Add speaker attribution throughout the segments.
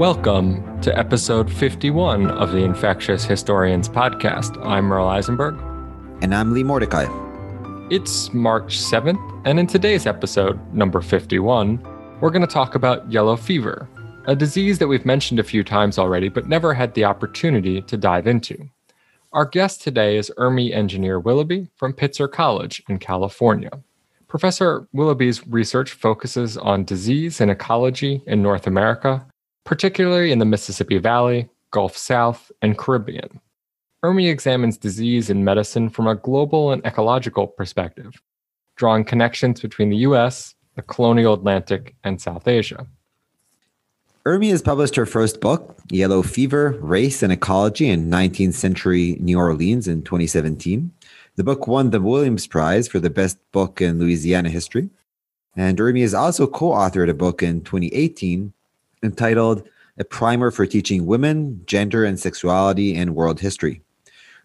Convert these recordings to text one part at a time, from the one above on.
Speaker 1: Welcome to episode 51 of the Infectious Historians podcast. I'm Merle Eisenberg.
Speaker 2: And I'm Lee Mordecai.
Speaker 1: It's March 7th, and in today's episode, number 51, we're going to talk about yellow fever, a disease that we've mentioned a few times already, but never had the opportunity to dive into. Our guest today is Urmi Engineer Willoughby from Pitzer College in California. Professor Willoughby's research focuses on disease and ecology in North America, particularly in the Mississippi Valley, Gulf South, and Caribbean. Urmi examines disease and medicine from a global and ecological perspective, drawing connections between the US, the colonial Atlantic, and South Asia.
Speaker 2: Urmi has published her first book, Yellow Fever Race and Ecology in 19th Century New Orleans, in 2017. The book won the Williams Prize for the best book in Louisiana history. And Urmi has also co authored a book in 2018 entitled A Primer for Teaching Women, Gender, and Sexuality in World History.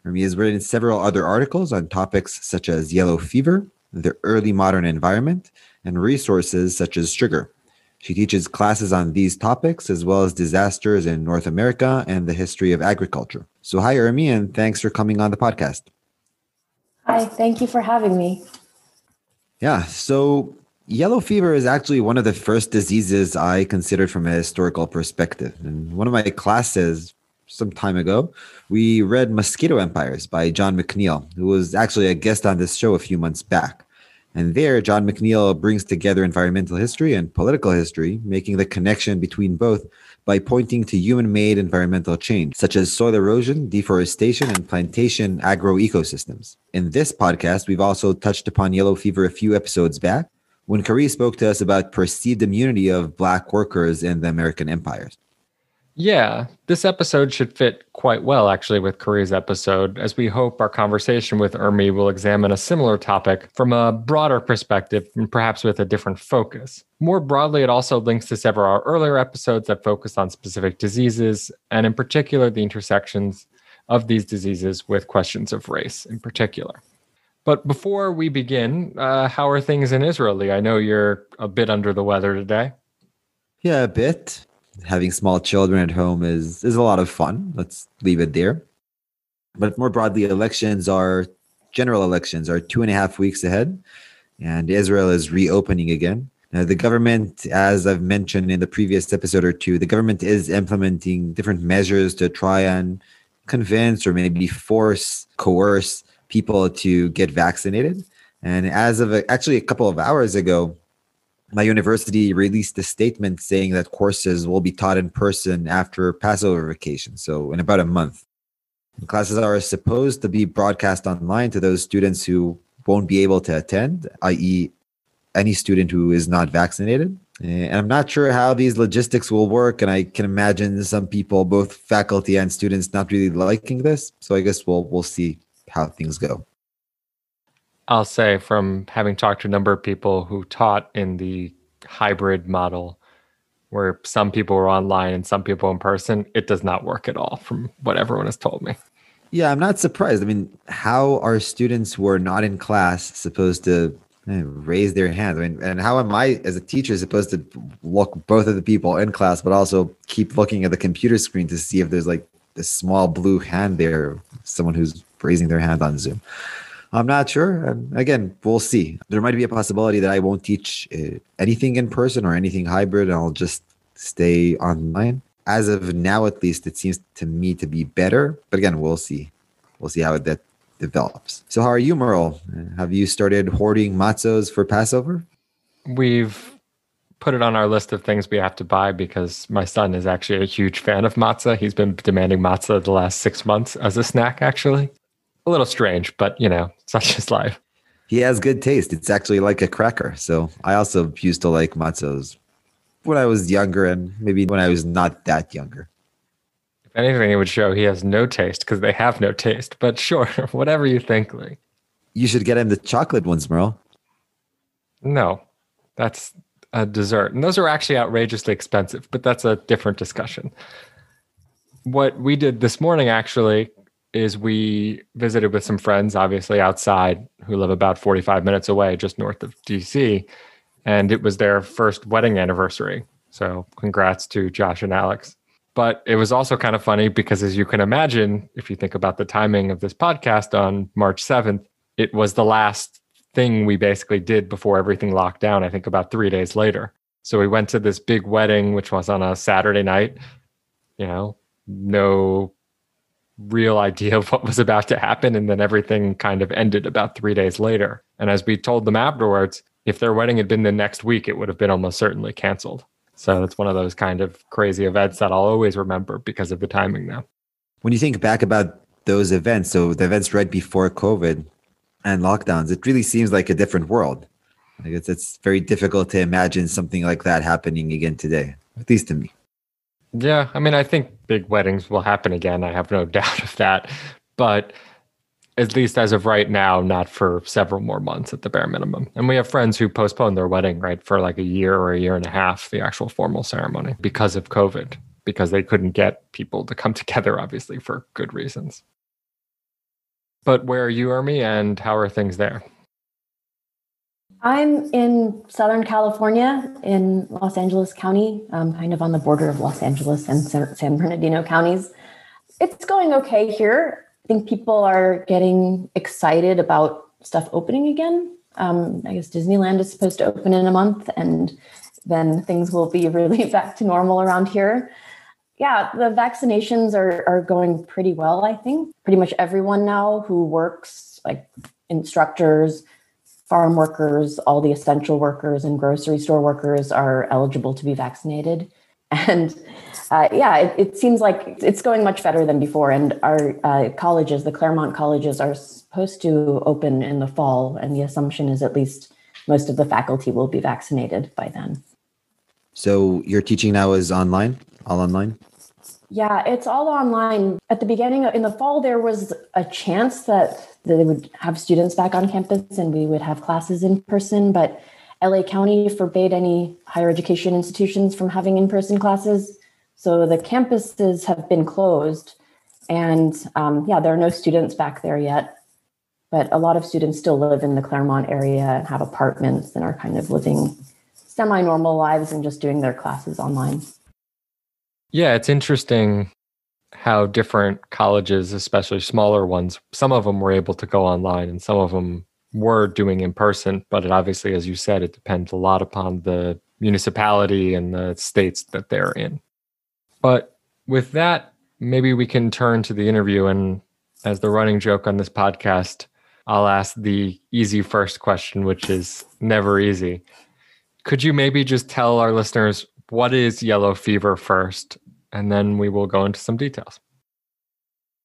Speaker 2: Urmi has written several other articles on topics such as yellow fever, the early modern environment, and resources such as sugar. She teaches classes on these topics as well as disasters in North America and the history of agriculture. So, hi, Urmi, and thanks for coming on the podcast.
Speaker 3: Hi, thank you for having me.
Speaker 2: Yeah, so Yellow fever is actually one of the first diseases I considered from a historical perspective. In one of my classes some time ago, we read Mosquito Empires by John McNeill, who was actually a guest on this show a few months back. And there, John McNeill brings together environmental history and political history, making the connection between both by pointing to human made environmental change, such as soil erosion, deforestation, and plantation agroecosystems. In this podcast, we've also touched upon yellow fever a few episodes back, when Carrie spoke to us about perceived immunity of Black workers in the American empires.
Speaker 1: Yeah, this episode should fit quite well, actually, with Carrie's episode, as we hope our conversation with Urmi will examine a similar topic from a broader perspective and perhaps with a different focus. More broadly, it also links to several of our earlier episodes that focus on specific diseases, and in particular, the intersections of these diseases with questions of race in particular. But before we begin, uh, how are things in Israel? I know you're a bit under the weather today.
Speaker 2: Yeah, a bit. Having small children at home is is a lot of fun. Let's leave it there. But more broadly, elections are general elections are two and a half weeks ahead, and Israel is reopening again. Now, the government, as I've mentioned in the previous episode or two, the government is implementing different measures to try and convince or maybe force, coerce people to get vaccinated. And as of a, actually a couple of hours ago, my university released a statement saying that courses will be taught in person after Passover vacation, so in about a month. classes are supposed to be broadcast online to those students who won't be able to attend, i.e., any student who is not vaccinated. And I'm not sure how these logistics will work. And I can imagine some people, both faculty and students, not really liking this. So I guess we'll we'll see how things go.
Speaker 1: I'll say from having talked to a number of people who taught in the hybrid model where some people were online and some people in person, it does not work at all from what everyone has told me.
Speaker 2: Yeah, I'm not surprised. I mean, how are students who are not in class supposed to eh, raise their hands? I mean, and how am I as a teacher supposed to look both of the people in class, but also keep looking at the computer screen to see if there's like a small blue hand there, someone who's raising their hand on Zoom. I'm not sure. And again, we'll see. There might be a possibility that I won't teach uh, anything in person or anything hybrid, and I'll just stay online. As of now, at least, it seems to me to be better. But again, we'll see. We'll see how that develops. So, how are you, Merle? Have you started hoarding matzos for Passover?
Speaker 1: We've put it on our list of things we have to buy because my son is actually a huge fan of matzah. He's been demanding matzah the last six months as a snack, actually. A little strange, but you know, such is life.
Speaker 2: He has good taste. It's actually like a cracker. So I also used to like matzos when I was younger and maybe when I was not that younger.
Speaker 1: If anything, it would show he has no taste because they have no taste. But sure, whatever you think, Lee.
Speaker 2: You should get him the chocolate ones, Merle.
Speaker 1: No, that's a dessert. And those are actually outrageously expensive, but that's a different discussion. What we did this morning actually is we visited with some friends, obviously outside, who live about 45 minutes away, just north of DC. And it was their first wedding anniversary. So congrats to Josh and Alex. But it was also kind of funny because, as you can imagine, if you think about the timing of this podcast on March 7th, it was the last thing we basically did before everything locked down, I think about three days later. So we went to this big wedding, which was on a Saturday night. You know, no real idea of what was about to happen. And then everything kind of ended about three days later. And as we told them afterwards, if their wedding had been the next week, it would have been almost certainly canceled. So it's one of those kind of crazy events that I'll always remember because of the timing now.
Speaker 2: When you think back about those events, so the events right before COVID and lockdowns, it really seems like a different world. Like it's, it's very difficult to imagine something like that happening again today, at least to me.
Speaker 1: Yeah, I mean, I think big weddings will happen again. I have no doubt of that. But at least as of right now, not for several more months at the bare minimum. And we have friends who postponed their wedding, right, for like a year or a year and a half, the actual formal ceremony because of COVID, because they couldn't get people to come together, obviously, for good reasons. But where are you, Urmi, and how are things there?
Speaker 3: I'm in Southern California in Los Angeles County, um, kind of on the border of Los Angeles and San Bernardino counties. It's going okay here. I think people are getting excited about stuff opening again. Um, I guess Disneyland is supposed to open in a month, and then things will be really back to normal around here. Yeah, the vaccinations are, are going pretty well, I think. Pretty much everyone now who works, like instructors, farm workers, all the essential workers, and grocery store workers are eligible to be vaccinated. And uh, yeah, it, it, seems like it's going much better than before. And our uh, colleges, the Claremont colleges, are supposed to open in the fall. And the assumption is at least most of the faculty will be vaccinated by then.
Speaker 2: So your teaching now is online, all online?
Speaker 3: Yeah, it's all online. At the beginning, in the fall, there was a chance that they would have students back on campus and we would have classes in person, but LA County forbade any higher education institutions from having in person classes. So the campuses have been closed. And um, yeah, there are no students back there yet. But a lot of students still live in the Claremont area and have apartments and are kind of living semi normal lives and just doing their classes online.
Speaker 1: Yeah, it's interesting how different colleges, especially smaller ones, some of them were able to go online and some of them were doing in person. But it obviously, as you said, it depends a lot upon the municipality and the states that they're in. But with that, maybe we can turn to the interview. And as the running joke on this podcast, I'll ask the easy first question, which is never easy. Could you maybe just tell our listeners what is yellow fever first and then we will go into some details.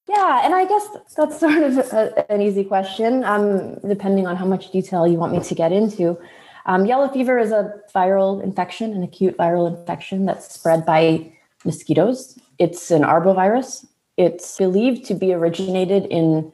Speaker 3: Yeah, and I guess that's sort of a, an easy question, um, depending on how much detail you want me to get into. Um, yellow fever is a viral infection, an acute viral infection that's spread by mosquitoes. It's an arbovirus. It's believed to be originated in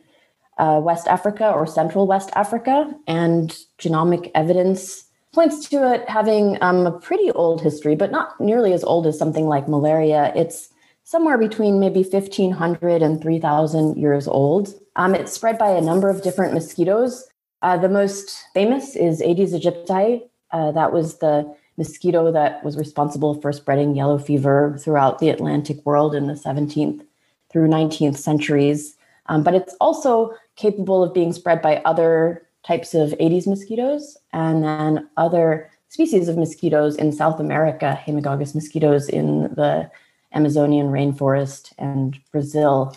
Speaker 3: uh, West Africa or Central West Africa, and genomic evidence points to it having um, a pretty old history, but not nearly as old as something like malaria. It's somewhere between maybe 1500 and 3000 years old. Um, it's spread by a number of different mosquitoes. Uh, the most famous is Aedes aegypti. Uh, that was the mosquito that was responsible for spreading yellow fever throughout the Atlantic world in the 17th through 19th centuries. Um, but it's also capable of being spread by other types of Aedes mosquitoes, and then other species of mosquitoes in South America, Haemagogus mosquitoes in the Amazonian rainforest and Brazil.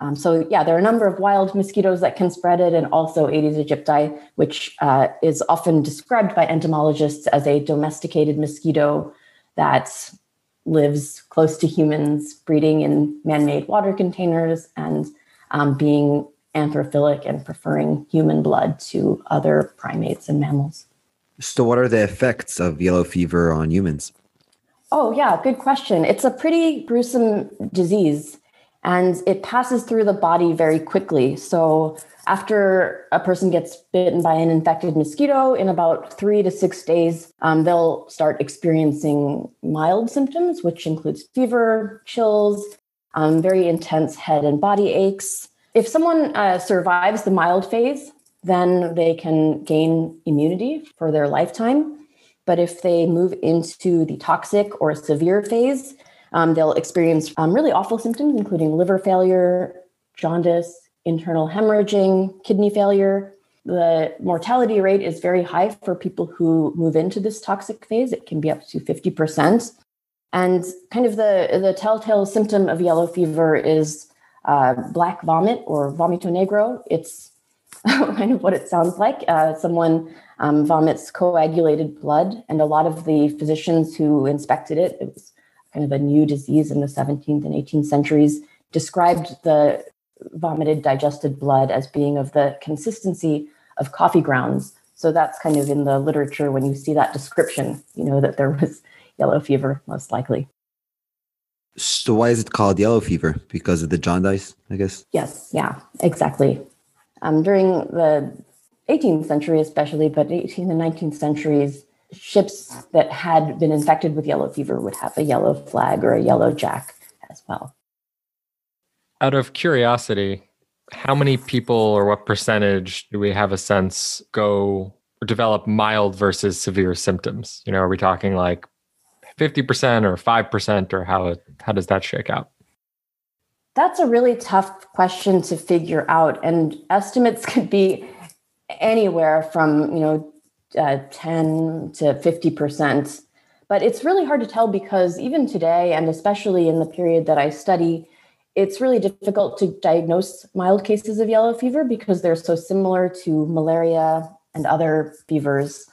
Speaker 3: Um, so yeah, there are a number of wild mosquitoes that can spread it, and also Aedes aegypti, which uh, is often described by entomologists as a domesticated mosquito that lives close to humans, breeding in man-made water containers and um, being anthrophilic and preferring human blood to other primates and mammals.
Speaker 2: So, what are the effects of yellow fever on humans?
Speaker 3: Oh, yeah, good question. It's a pretty gruesome disease and it passes through the body very quickly. So, after a person gets bitten by an infected mosquito, in about three to six days, um, they'll start experiencing mild symptoms, which includes fever, chills, um, very intense head and body aches, if someone uh, survives the mild phase, then they can gain immunity for their lifetime. But if they move into the toxic or severe phase, Um, they'll experience um, really awful symptoms, including liver failure, jaundice, internal hemorrhaging, kidney failure. The mortality rate is very high for people who move into this toxic phase. It can be up to 50%. And kind of the, the telltale symptom of yellow fever is uh, black vomit or vomito negro. It's kind of what it sounds like. Uh, someone um, vomits coagulated blood, and a lot of the physicians who inspected it, it was kind of a new disease in the 17th and 18th centuries, described the vomited digested blood as being of the consistency of coffee grounds. So that's kind of in the literature when you see that description, you know that there was yellow fever, most likely.
Speaker 2: So why is it called yellow fever? Because of the jaundice, I guess.
Speaker 3: Yes, yeah, exactly. Um, during the 18th century, especially, but 18th and 19th centuries, ships that had been infected with yellow fever would have a yellow flag or a yellow jack as well.
Speaker 1: Out of curiosity, how many people or what percentage do we have a sense go or develop mild versus severe symptoms? You know, are we talking like 50% or 5% or how how does that shake out?
Speaker 3: That's a really tough question to figure out and estimates could be anywhere from, you know, uh, 10 to 50%. But it's really hard to tell because even today, and especially in the period that I study, it's really difficult to diagnose mild cases of yellow fever because they're so similar to malaria and other fevers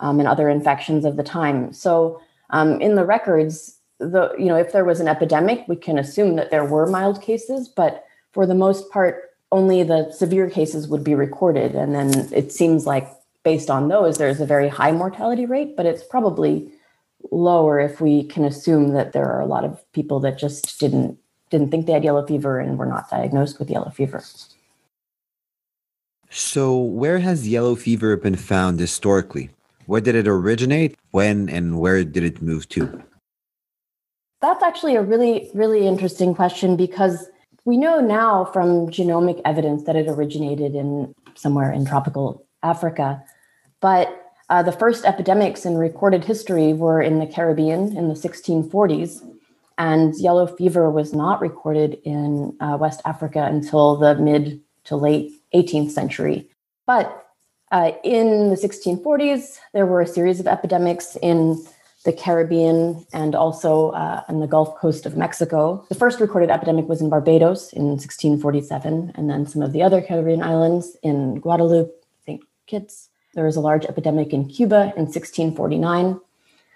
Speaker 3: um, and other infections of the time. So um, in the records, the you know if there was an epidemic, we can assume that there were mild cases, but for the most part, only the severe cases would be recorded, and then it seems like based on those, there's a very high mortality rate, but it's probably lower if we can assume that there are a lot of people that just didn't didn't think they had yellow fever and were not diagnosed with yellow fever.
Speaker 2: So, where has yellow fever been found historically? Where did it originate? When and where did it move to?
Speaker 3: That's actually a really, really interesting question because we know now from genomic evidence that it originated in somewhere in tropical Africa. But uh, the first epidemics in recorded history were in the Caribbean in the 1640s. And yellow fever was not recorded in uh, West Africa until the mid to late 18th century. But uh, in the 1640s, there were a series of epidemics in the Caribbean and also uh, on the Gulf Coast of Mexico. The first recorded epidemic was in Barbados in 1647, and then some of the other Caribbean islands in Guadeloupe, St. Kitts. There was a large epidemic in Cuba in 1649.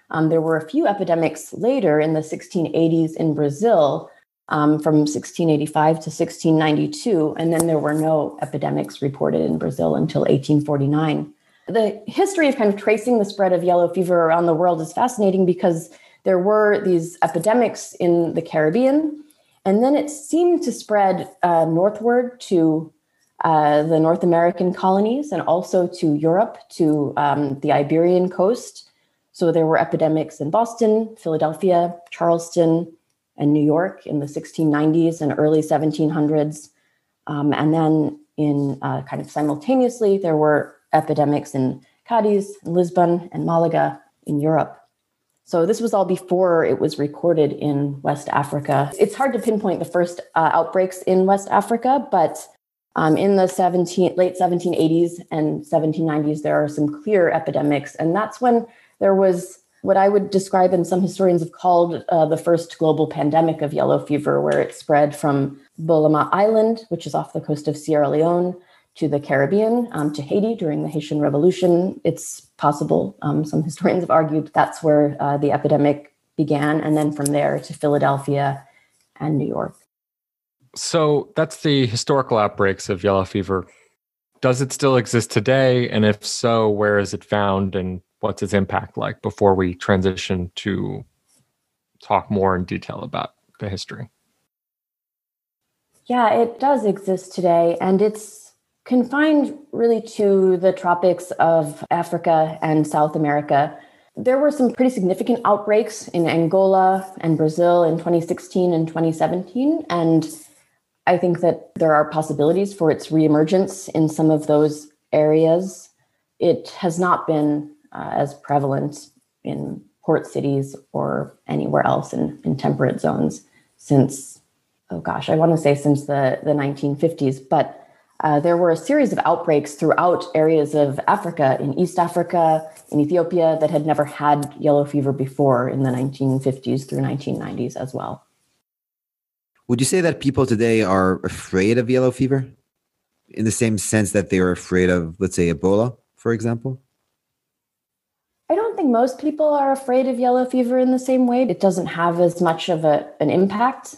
Speaker 3: Um, there were a few epidemics later in the 1680s in Brazil, um, from 1685 to 1692, and then there were no epidemics reported in Brazil until 1849. The history of kind of tracing the spread of yellow fever around the world is fascinating because there were these epidemics in the Caribbean, and then it seemed to spread uh, northward to uh, the North American colonies and also to Europe, to um, the Iberian coast. So there were epidemics in Boston, Philadelphia, Charleston, and New York in the 1690s and early 1700s. Um, and then, in uh, kind of simultaneously, there were epidemics in Cadiz, Lisbon, and Malaga in Europe. So this was all before it was recorded in West Africa. It's hard to pinpoint the first uh, outbreaks in West Africa, but um, in the 17, late 1780s and 1790s, there are some clear epidemics, and that's when there was what I would describe and some historians have called uh, the first global pandemic of yellow fever, where it spread from Bolama Island, which is off the coast of Sierra Leone, to the Caribbean, um, to Haiti during the Haitian Revolution. It's possible, um, some historians have argued that's where uh, the epidemic began, and then from there to Philadelphia and New York.
Speaker 1: So that's the historical outbreaks of yellow fever. Does it still exist today? And if so, where is it found and what's its impact like before we transition to talk more in detail about the history?
Speaker 3: Yeah, it does exist today, and it's confined really to the tropics of Africa and South America. There were some pretty significant outbreaks in Angola and Brazil in 2016 and 2017, and I think that there are possibilities for its reemergence in some of those areas. It has not been uh, as prevalent in port cities or anywhere else in, in temperate zones since, oh gosh, I want to say since the, the 1950s. But uh, there were a series of outbreaks throughout areas of Africa, in East Africa, in Ethiopia, that had never had yellow fever before in the 1950s through 1990s as well.
Speaker 2: Would you say that people today are afraid of yellow fever in the same sense that they are afraid of, let's say, Ebola, for example?
Speaker 3: I don't think most people are afraid of yellow fever in the same way. It doesn't have as much of a, an impact.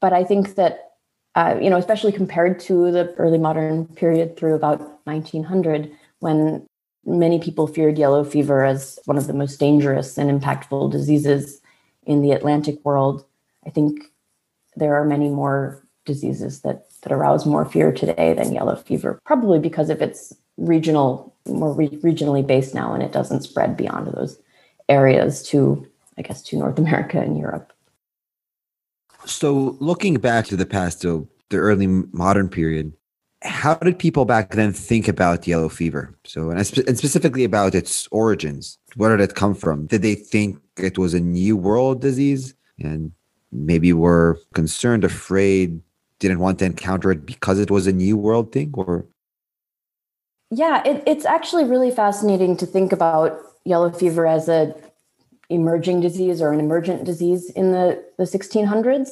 Speaker 3: But I think that uh, you know, especially compared to the early modern period through about 1900, when many people feared yellow fever as one of the most dangerous and impactful diseases in the Atlantic world. I think there are many more diseases that, that arouse more fear today than yellow fever, probably because of its regional, more re- regionally based now, and it doesn't spread beyond those areas to, I guess, to North America and Europe.
Speaker 2: So, looking back to the past, to the early modern period, how did people back then think about yellow fever? So, and, spe- and specifically about its origins. Where did it come from? Did they think it was a new world disease and maybe were concerned, afraid, didn't want to encounter it because it was a new world thing? Or
Speaker 3: yeah, it, it's actually really fascinating to think about yellow fever as a emerging disease or an emergent disease in the, the 1600s.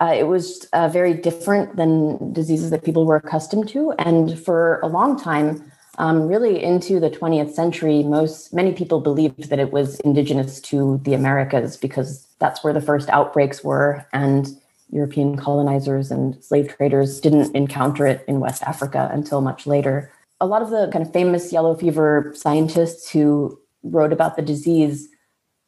Speaker 3: Uh, it was uh, very different than diseases that people were accustomed to. And for a long time, um, really into the 20th century, most many people believed that it was indigenous to the Americas because that's where the first outbreaks were, and European colonizers and slave traders didn't encounter it in West Africa until much later. A lot of the kind of famous yellow fever scientists who wrote about the disease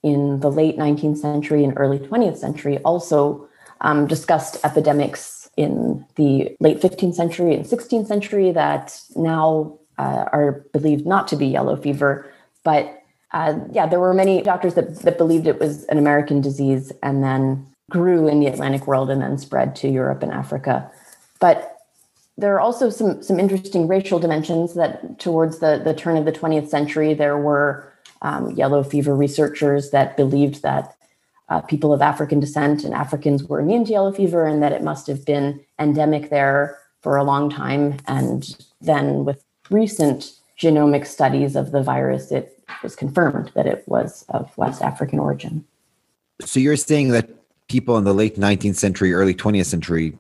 Speaker 3: in the late 19th century and early 20th century also um, discussed epidemics in the late 15th century and 16th century that now uh, are believed not to be yellow fever. But uh, yeah, there were many doctors that, that believed it was an American disease and then grew in the Atlantic world and then spread to Europe and Africa. But there are also some, some interesting racial dimensions that towards the, the turn of the 20th century, there were um, yellow fever researchers that believed that uh, people of African descent and Africans were immune to yellow fever and that it must have been endemic there for a long time. And then with recent genomic studies of the virus, it was confirmed that it was of West African origin.
Speaker 2: So you're saying that people in the late 19th century, early 20th century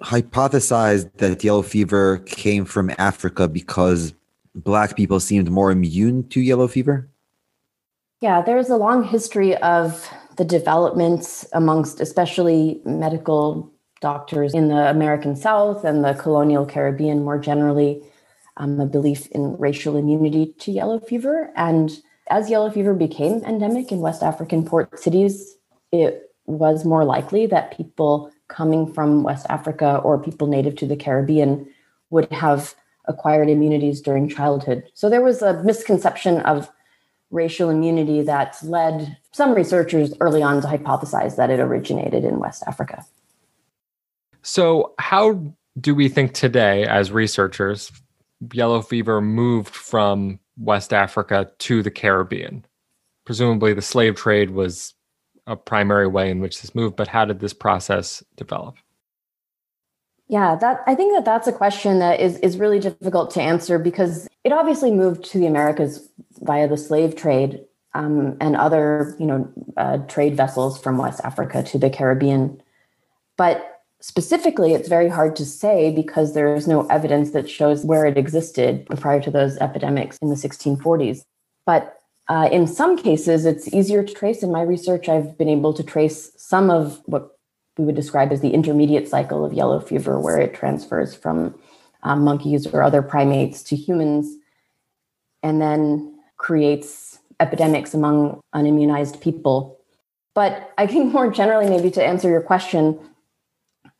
Speaker 2: hypothesized that yellow fever came from Africa because black people seemed more immune to yellow fever?
Speaker 3: Yeah, there's a long history of the developments amongst especially medical doctors in the American South and the colonial Caribbean more generally, um, a belief in racial immunity to yellow fever. And as yellow fever became endemic in West African port cities, it was more likely that people coming from West Africa or people native to the Caribbean would have acquired immunities during childhood. So there was a misconception of racial immunity that led some researchers early on to hypothesize that it originated in West Africa.
Speaker 1: So, how do we think today, as researchers, yellow fever moved from West Africa to the Caribbean? Presumably, the slave trade was a primary way in which this moved, but how did this process develop?
Speaker 3: Yeah, that I think that that's a question that is is really difficult to answer because it obviously moved to the Americas via the slave trade um, and other, you know, uh, trade vessels from West Africa to the Caribbean. But specifically, it's very hard to say because there is no evidence that shows where it existed prior to those epidemics in the 1640s. But uh, in some cases, it's easier to trace. In my research, I've been able to trace some of what we would describe as the intermediate cycle of yellow fever, where it transfers from um, monkeys or other primates to humans and then creates epidemics among unimmunized people. But I think more generally, maybe to answer your question,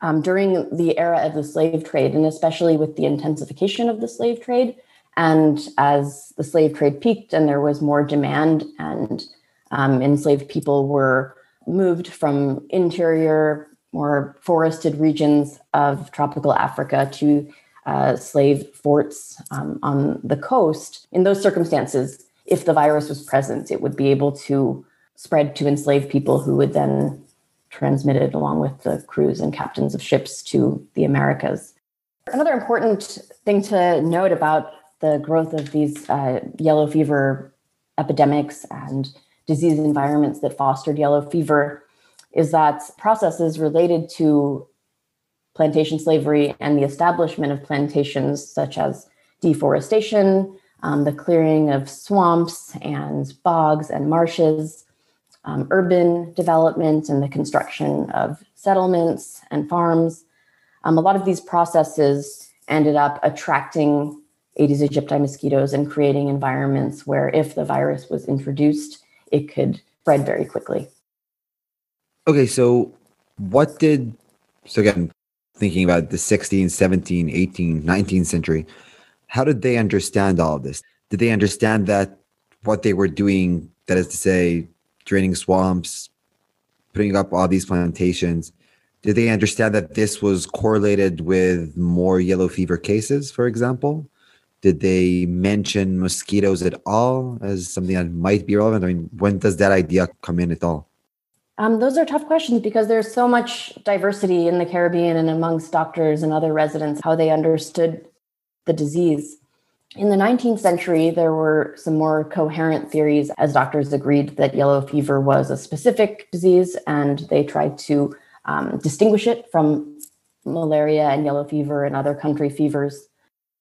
Speaker 3: um, during the era of the slave trade, and especially with the intensification of the slave trade, and as the slave trade peaked and there was more demand, and um, enslaved people were moved from interior, more forested regions of tropical Africa to uh, slave forts um, on the coast. In those circumstances, if the virus was present, it would be able to spread to enslaved people who would then transmit it along with the crews and captains of ships to the Americas. Another important thing to note about the growth of these uh, yellow fever epidemics and disease environments that fostered yellow fever is that processes related to plantation slavery and the establishment of plantations, such as deforestation, um, the clearing of swamps and bogs and marshes, um, urban development, and the construction of settlements and farms. Um, a lot of these processes ended up attracting Aedes aegypti mosquitoes and creating environments where, if the virus was introduced, it could spread very quickly.
Speaker 2: Okay, so what did, so again, thinking about the 16th, 17th, 18th, 19th century, how did they understand all of this? Did they understand that what they were doing, that is to say, draining swamps, putting up all these plantations, did they understand that this was correlated with more yellow fever cases, for example? Did they mention mosquitoes at all as something that might be relevant? I mean, when does that idea come in at all?
Speaker 3: Um, those are tough questions because there's so much diversity in the Caribbean and amongst doctors and other residents, how they understood the disease. In the 19th century, there were some more coherent theories as doctors agreed that yellow fever was a specific disease and they tried to um, distinguish it from malaria and yellow fever and other country fevers.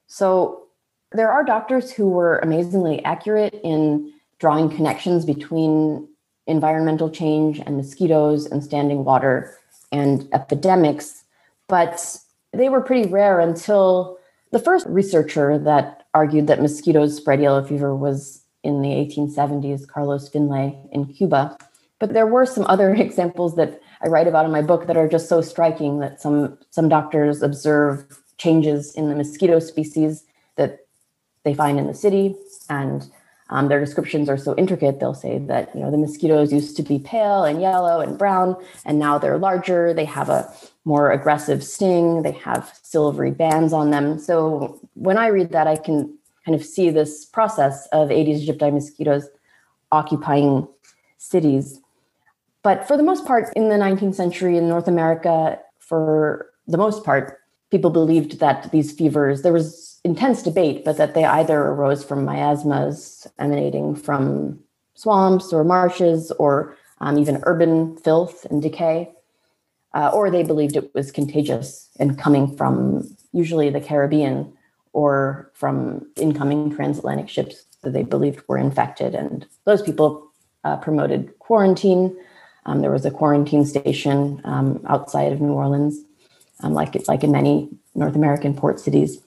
Speaker 3: So there are doctors who were amazingly accurate in drawing connections between environmental change and mosquitoes and standing water and epidemics, but they were pretty rare until the first researcher that argued that mosquitoes spread yellow fever was in the 1870s, Carlos Finlay in Cuba. But there were some other examples that I write about in my book that are just so striking that some some doctors observe changes in the mosquito species that they find in the city and um, their descriptions are so intricate they'll say that you know the mosquitoes used to be pale and yellow and brown and now they're larger they have a more aggressive sting they have silvery bands on them. So when i read that i can kind of see this process of aedes aegypti mosquitoes occupying cities. But for the most part in the 19th century in north america for the most part people believed that these fevers there was intense debate, but that they either arose from miasmas emanating from swamps or marshes or um, even urban filth and decay, uh, or they believed it was contagious and coming from usually the Caribbean or from incoming transatlantic ships that they believed were infected. And those people uh, promoted quarantine. Um, there was a quarantine station um, outside of New Orleans, um, like like in many North American port cities.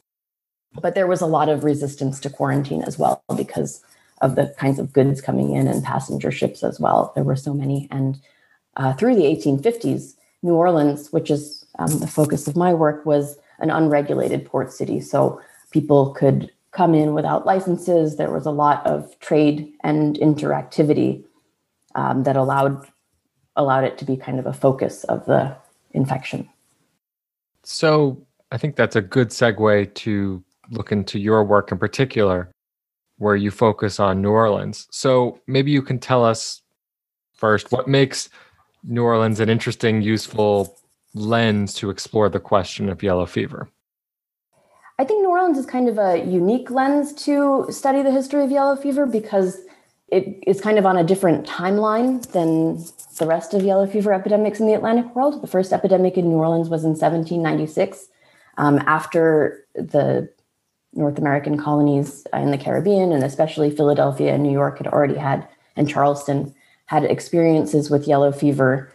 Speaker 3: But there was a lot of resistance to quarantine as well because of the kinds of goods coming in and passenger ships as well. There were so many. And uh, through the 1850s, New Orleans, which is um, the focus of my work, was an unregulated port city. So people could come in without licenses. There was a lot of trade and interactivity um, that allowed allowed it to be kind of a focus of the infection.
Speaker 1: So I think that's a good segue to look into your work in particular, where you focus on New Orleans. So maybe you can tell us first what makes New Orleans an interesting, useful lens to explore the question of yellow fever.
Speaker 3: I think New Orleans is kind of a unique lens to study the history of yellow fever because it is kind of on a different timeline than the rest of yellow fever epidemics in the Atlantic world. The first epidemic in New Orleans was in 1796 um, after the North American colonies in the Caribbean, and especially Philadelphia and New York had already had, and Charleston had experiences with yellow fever.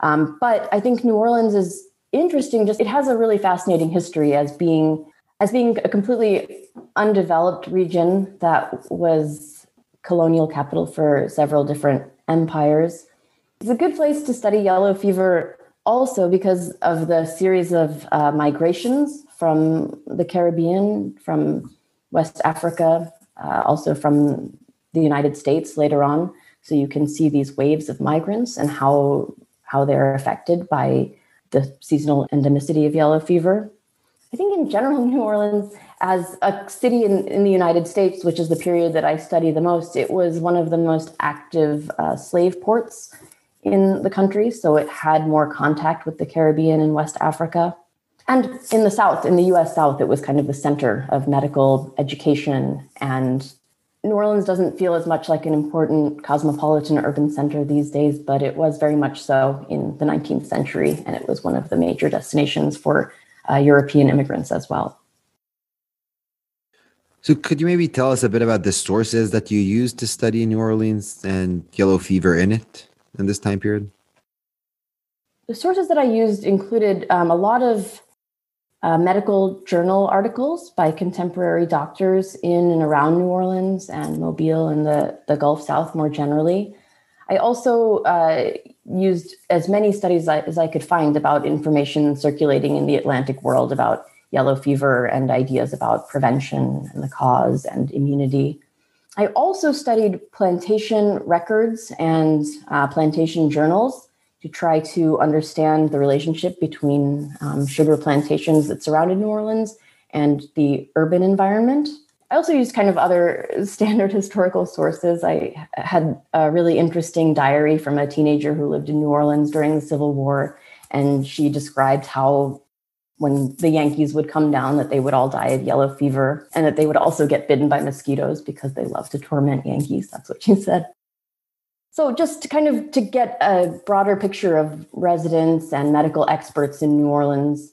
Speaker 3: Um, but I think New Orleans is interesting. Just it has a really fascinating history as being as being a completely undeveloped region that was colonial capital for several different empires. It's a good place to study yellow fever also because of the series of uh, migrations from the Caribbean, from West Africa, uh, also from the United States later on. So you can see these waves of migrants and how how they're affected by the seasonal endemicity of yellow fever. I think in general, New Orleans, as a city in, in the United States, which is the period that I study the most, it was one of the most active uh, slave ports in the country. So it had more contact with the Caribbean and West Africa. And in the South, in the US South, it was kind of the center of medical education. And New Orleans doesn't feel as much like an important cosmopolitan urban center these days, but it was very much so in the 19th century. And it was one of the major destinations for uh, European immigrants as well.
Speaker 2: So, could you maybe tell us a bit about the sources that you used to study New Orleans and yellow fever in it in this time period?
Speaker 3: The sources that I used included um, a lot of uh, medical journal articles by contemporary doctors in and around New Orleans and Mobile and the, the Gulf South more generally. I also uh, used as many studies as I could find about information circulating in the Atlantic world about yellow fever and ideas about prevention and the cause and immunity. I also studied plantation records and uh, plantation journals to try to understand the relationship between um, sugar plantations that surrounded New Orleans and the urban environment. I also used kind of other standard historical sources. I had a really interesting diary from a teenager who lived in New Orleans during the Civil War, and she described how when the Yankees would come down that they would all die of yellow fever and that they would also get bitten by mosquitoes because they love to torment Yankees. That's what she said. So just to kind of to get a broader picture of residents and medical experts in New Orleans,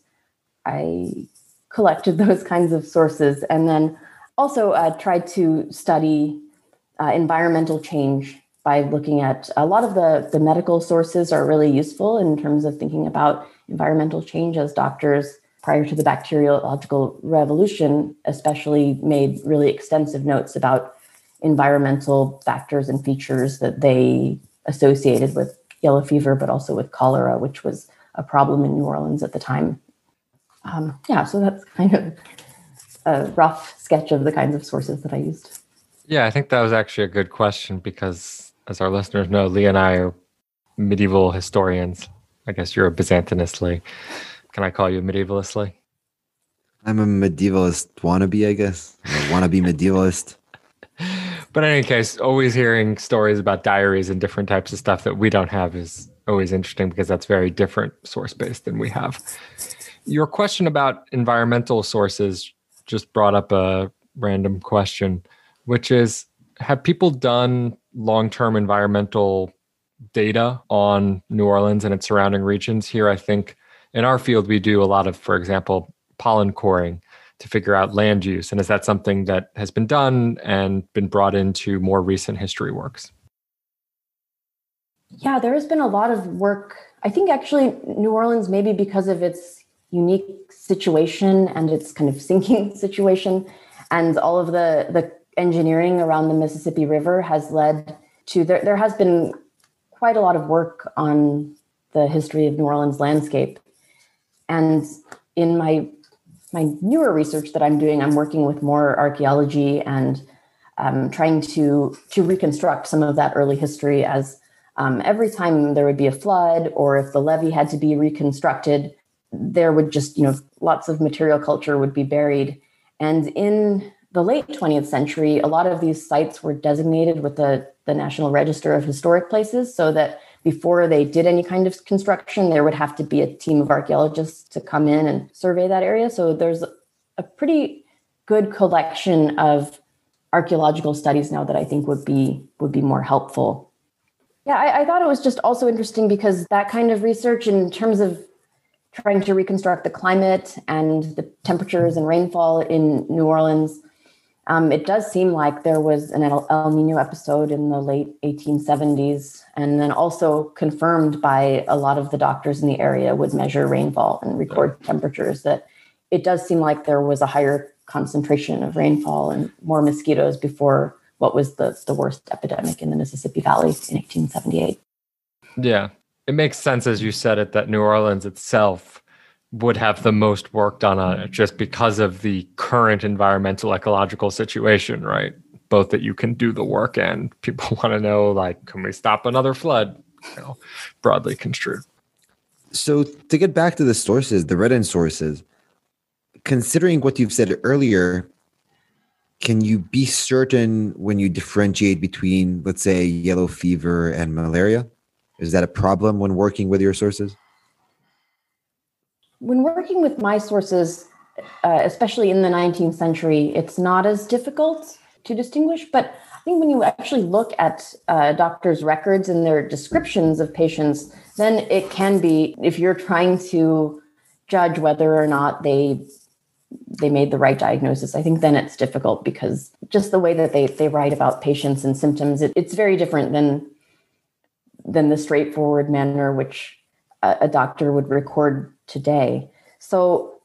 Speaker 3: I collected those kinds of sources and then also uh, tried to study uh, environmental change by looking at a lot of the, the medical sources are really useful in terms of thinking about environmental change as doctors prior to the bacteriological revolution especially made really extensive notes about environmental factors and features that they associated with yellow fever but also with cholera which was a problem in new orleans at the time um, yeah so that's kind of a rough sketch of the kinds of sources that i used
Speaker 1: yeah i think that was actually a good question because as our listeners know lee and i are medieval historians I guess you're a Byzantinist, Lee. Can I call you a medievalist, Lee?
Speaker 2: I'm a medievalist wannabe, I guess. A wannabe medievalist.
Speaker 1: But in any case, always hearing stories about diaries and different types of stuff that we don't have is always interesting because that's very different source based than we have. Your question about environmental sources just brought up a random question, which is have people done long term environmental data on New Orleans and its surrounding regions. Here, I think in our field, we do a lot of, for example, pollen coring to figure out land use. And is that something that has been done and been brought into more recent history works?
Speaker 3: Yeah, there has been a lot of work. I think actually, New Orleans, maybe because of its unique situation and its kind of sinking situation, and all of the, the engineering around the Mississippi River has led to there, there has been quite a lot of work on the history of New Orleans landscape. And in my my newer research that I'm doing, I'm working with more archaeology and um, trying to to reconstruct some of that early history. As um, every time there would be a flood, or if the levee had to be reconstructed, there would just you know lots of material culture would be buried. And in the late 20th century, a lot of these sites were designated with the, the National Register of Historic Places so that before they did any kind of construction, there would have to be a team of archaeologists to come in and survey that area. So there's a pretty good collection of archaeological studies now that I think would be would be more helpful. Yeah, I, I thought it was just also interesting because that kind of research in terms of trying to reconstruct the climate and the temperatures and rainfall in New Orleans um, it does seem like there was an El, El Nino episode in the late 1870s, and then also confirmed by a lot of the doctors in the area would measure rainfall and record temperatures. That it does seem like there was a higher concentration of rainfall and more mosquitoes before what was the, the worst epidemic in the Mississippi Valley in 1878.
Speaker 1: Yeah, it makes sense as you said it that New Orleans itself would have the most work done on uh, it just because of the current environmental ecological situation, right? Both that you can do the work and people want to know, like, can we stop another flood? You know, broadly construed.
Speaker 2: So to get back to the sources, the written sources, considering what you've said earlier, can you be certain when you differentiate between, let's say, yellow fever and malaria? Is that a problem when working with your sources?
Speaker 3: When working with my sources, uh, especially in the 19th century, it's not as difficult to distinguish. But I think when you actually look at uh, doctors' records and their descriptions of patients, then it can be, if you're trying to judge whether or not they they made the right diagnosis. I think then it's difficult because just the way that they they write about patients and symptoms, it, it's very different than than the straightforward manner which a, a doctor would record today. So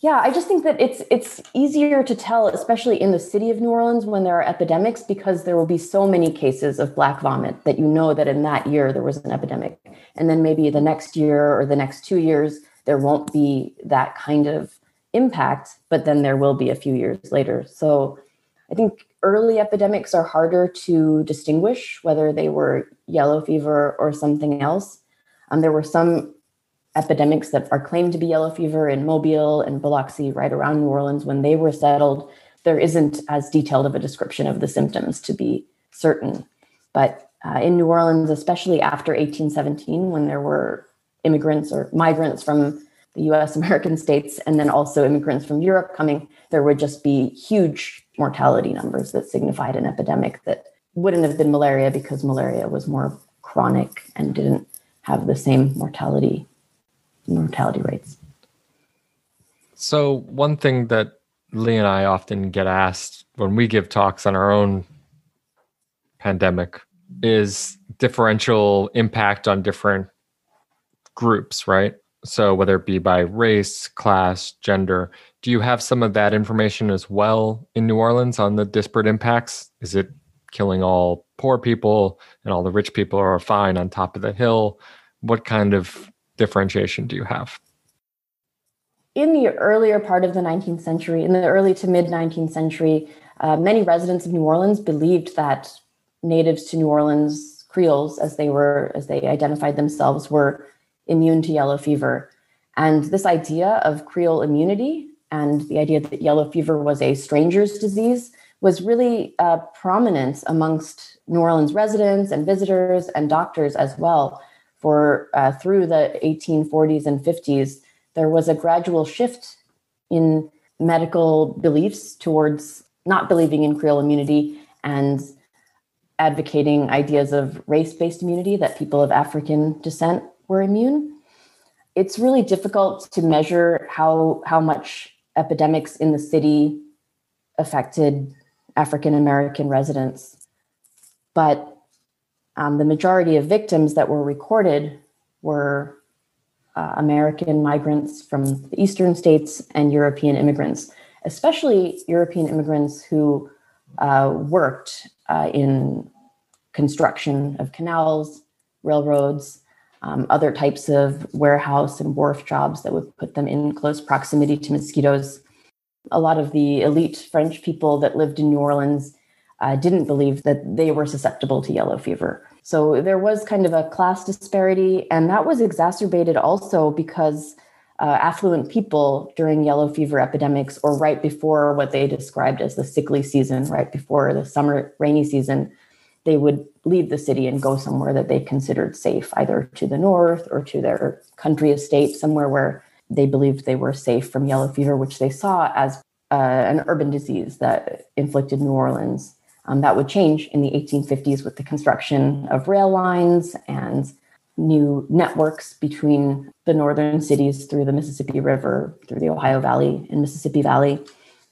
Speaker 3: yeah, I just think that it's it's easier to tell, especially in the city of New Orleans when there are epidemics, because there will be so many cases of black vomit that you know that in that year there was an epidemic, and then maybe the next year or the next two years there won't be that kind of impact, but then there will be a few years later. So I think early epidemics are harder to distinguish whether they were yellow fever or something else. Um, there were some epidemics that are claimed to be yellow fever in Mobile and Biloxi, right around New Orleans. When they were settled, there isn't as detailed of a description of the symptoms to be certain. But uh, in New Orleans, especially after 1817, when there were immigrants or migrants from the US American states and then also immigrants from Europe coming, there would just be huge mortality numbers that signified an epidemic that wouldn't have been malaria because malaria was more chronic and didn't have the same mortality mortality rates.
Speaker 1: So one thing that Lee and I often get asked when we give talks on our own pandemic is differential impact on different groups, right? So, whether it be by race, class, gender, do you have some of that information as well in New Orleans on the disparate impacts? Is it killing all poor people and all the rich people are fine on top of the hill? What kind of differentiation do you have?
Speaker 3: In the earlier part of the 19th century, in the early to mid 19th century, uh, many residents of New Orleans believed that natives to New Orleans, Creoles, as they were, as they identified themselves, were immune to yellow fever. And this idea of Creole immunity and the idea that yellow fever was a stranger's disease was really uh, prominent amongst New Orleans residents and visitors and doctors as well. For uh, through the 1840s and 50s, there was a gradual shift in medical beliefs towards not believing in Creole immunity and advocating ideas of race based immunity that people of African descent were immune. It's really difficult to measure how how much epidemics in the city affected African American residents, but um, the majority of victims that were recorded were uh, American migrants from the eastern states and European immigrants, especially European immigrants who uh, worked uh, in construction of canals, railroads, um, other types of warehouse and wharf jobs that would put them in close proximity to mosquitoes. A lot of the elite French people that lived in New Orleans uh, didn't believe that they were susceptible to yellow fever. So there was kind of a class disparity, and that was exacerbated also because uh, affluent people during yellow fever epidemics or right before what they described as the sickly season, right before the summer rainy season, they would leave the city and go somewhere that they considered safe, either to the north or to their country estate, somewhere where they believed they were safe from yellow fever, which they saw as uh, an urban disease that inflicted New Orleans. Um, that would change in the 1850s with the construction of rail lines and new networks between the northern cities through the Mississippi River, through the Ohio Valley and Mississippi Valley.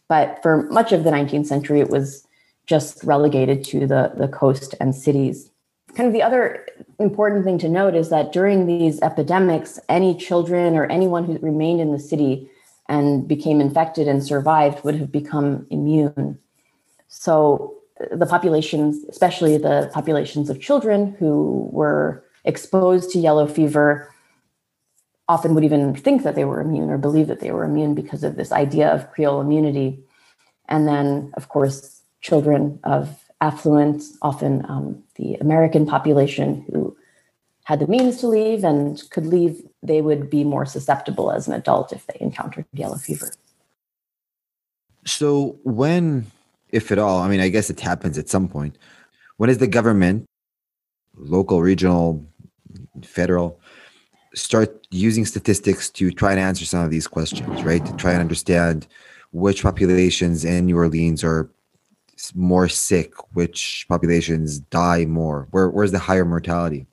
Speaker 3: But for much of the 19th century, it was just relegated to the, the coast and cities. Kind of the other important thing to note is that during these epidemics, any children or anyone who remained in the city and became infected and survived would have become immune. So the populations, especially the populations of children who were exposed to yellow fever, often would even think that they were immune or believe that they were immune because of this idea of Creole immunity. And then, of course, children of affluent, often um, the American population who had the means to leave and could leave, they would be more susceptible as an adult if they encountered yellow fever.
Speaker 2: So when, if at all, I mean, I guess it happens at some point. When is the government, local, regional, federal, start using statistics to try and answer some of these questions, right? To try and understand which populations in New Orleans are more sick, which populations die more, where where's the higher mortality?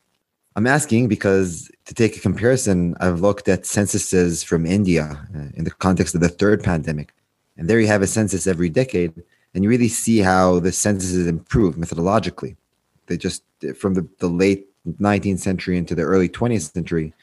Speaker 2: I'm asking because to take a comparison, I've looked at censuses from India uh, in the context of the third pandemic. And there you have a census every decade, and you really see how the censuses improve methodologically. They just, from the, the late 19th century into the early 20th century,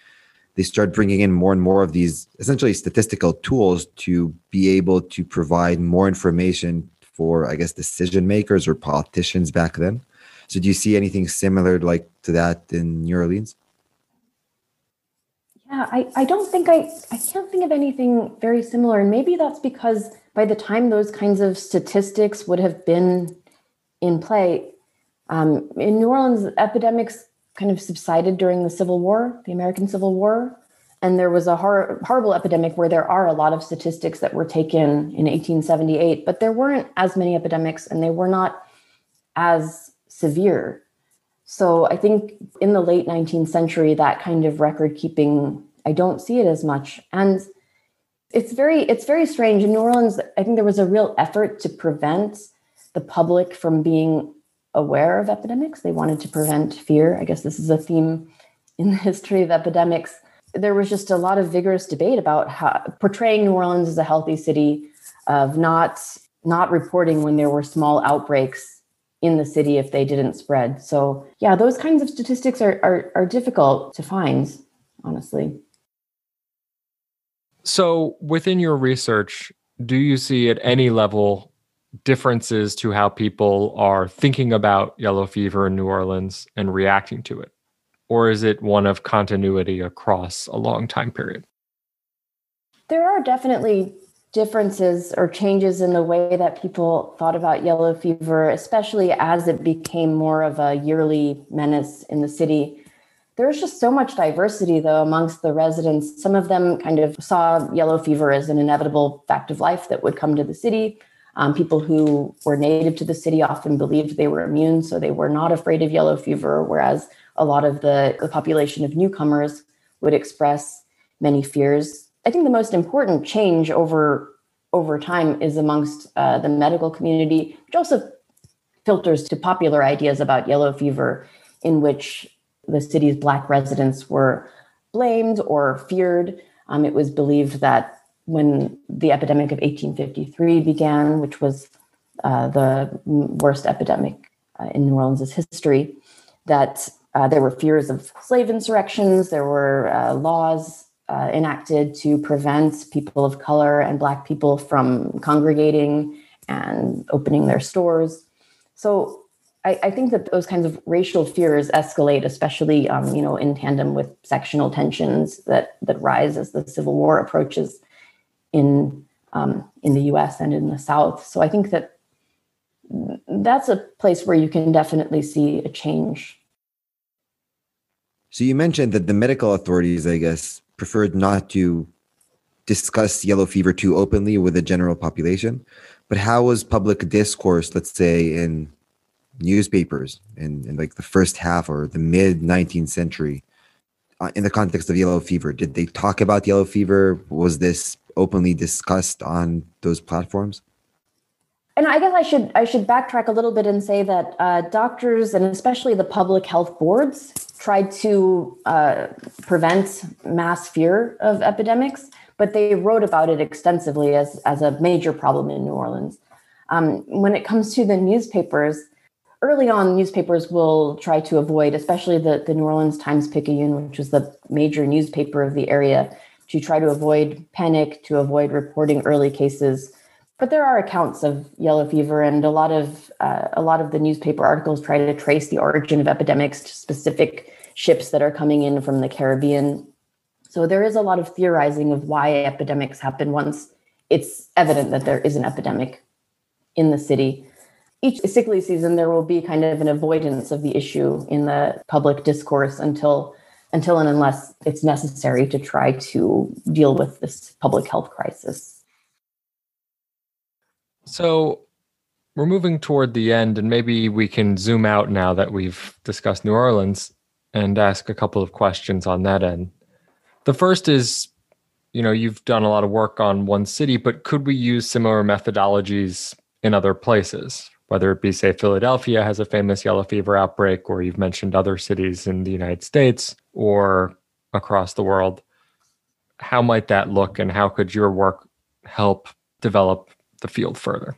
Speaker 2: they start bringing in more and more of these essentially statistical tools to be able to provide more information for, I guess, decision makers or politicians back then. So, do you see anything similar like to that in New Orleans?
Speaker 3: Yeah, I, I don't think I I can't think of anything very similar, and maybe that's because by the time those kinds of statistics would have been in play, um, in New Orleans, epidemics kind of subsided during the Civil War, the American Civil War. And there was a hor- horrible epidemic where there are a lot of statistics that were taken in 1878, but there weren't as many epidemics and they were not as severe. So I think in the late 19th century, that kind of record keeping, I don't see it as much. And it's very, it's very strange. In New Orleans, I think there was a real effort to prevent the public from being aware of epidemics. They wanted to prevent fear. I guess this is a theme in the history of epidemics. There was just a lot of vigorous debate about how portraying New Orleans as a healthy city, of not not reporting when there were small outbreaks in the city if they didn't spread. So yeah, those kinds of statistics are are, are difficult to find, honestly.
Speaker 1: So within your research, do you see at any level differences to how people are thinking about yellow fever in New Orleans and reacting to it? Or is it one of continuity across a long time period?
Speaker 3: There are definitely differences or changes in the way that people thought about yellow fever, especially as it became more of a yearly menace in the city. There's just so much diversity, though, amongst the residents. Some of them kind of saw yellow fever as an inevitable fact of life that would come to the city. Um, people who were native to the city often believed they were immune, so they were not afraid of yellow fever, whereas a lot of the, the population of newcomers would express many fears. I think the most important change over over time is amongst uh, the medical community, which also filters to popular ideas about yellow fever, in which the city's black residents were blamed or feared. Um, it was believed that when the epidemic of 1853 began, which was uh, the worst epidemic uh, in New Orleans' history, that uh, there were fears of slave insurrections, there were uh, laws uh, enacted to prevent people of color and Black people from congregating and opening their stores. So I, I think that those kinds of racial fears escalate, especially um, you know in tandem with sectional tensions that that rise as the Civil War approaches in um, in the U.S. and in the South. So I think that that's a place where you can definitely see a change.
Speaker 2: So you mentioned that the medical authorities, I guess, preferred not to discuss yellow fever too openly with the general population. But how was public discourse, let's say, in newspapers in, in like the first half or the mid 19th century uh, in the context of yellow fever? Did they talk about yellow fever? Was this openly discussed on those platforms?
Speaker 3: And I guess I should I should backtrack a little bit and say that uh, doctors and especially the public health boards tried to uh, prevent mass fear of epidemics, but they wrote about it extensively as as a major problem in New Orleans. Um, when it comes to the newspapers, early on, newspapers will try to avoid, especially the the New Orleans Times Picayune, which was the major newspaper of the area to try to avoid panic, to avoid reporting early cases. But there are accounts of yellow fever, and a lot of uh, a lot of the newspaper articles try to trace the origin of epidemics to specific ships that are coming in from the Caribbean. So there is a lot of theorizing of why epidemics happen once it's evident that there is an epidemic in the city. Each sickly season, there will be kind of an avoidance of the issue in the public discourse until until and unless it's necessary to try to deal with this public health crisis.
Speaker 1: So we're moving toward the end, and maybe we can zoom out now that we've discussed New Orleans and ask a couple of questions on that end. The first is you know, you've done a lot of work on one city, but could we use similar methodologies in other places? Whether it be, say, Philadelphia has a famous yellow fever outbreak, or you've mentioned other cities in the United States or across the world. How might that look, and how could your work help develop the field further?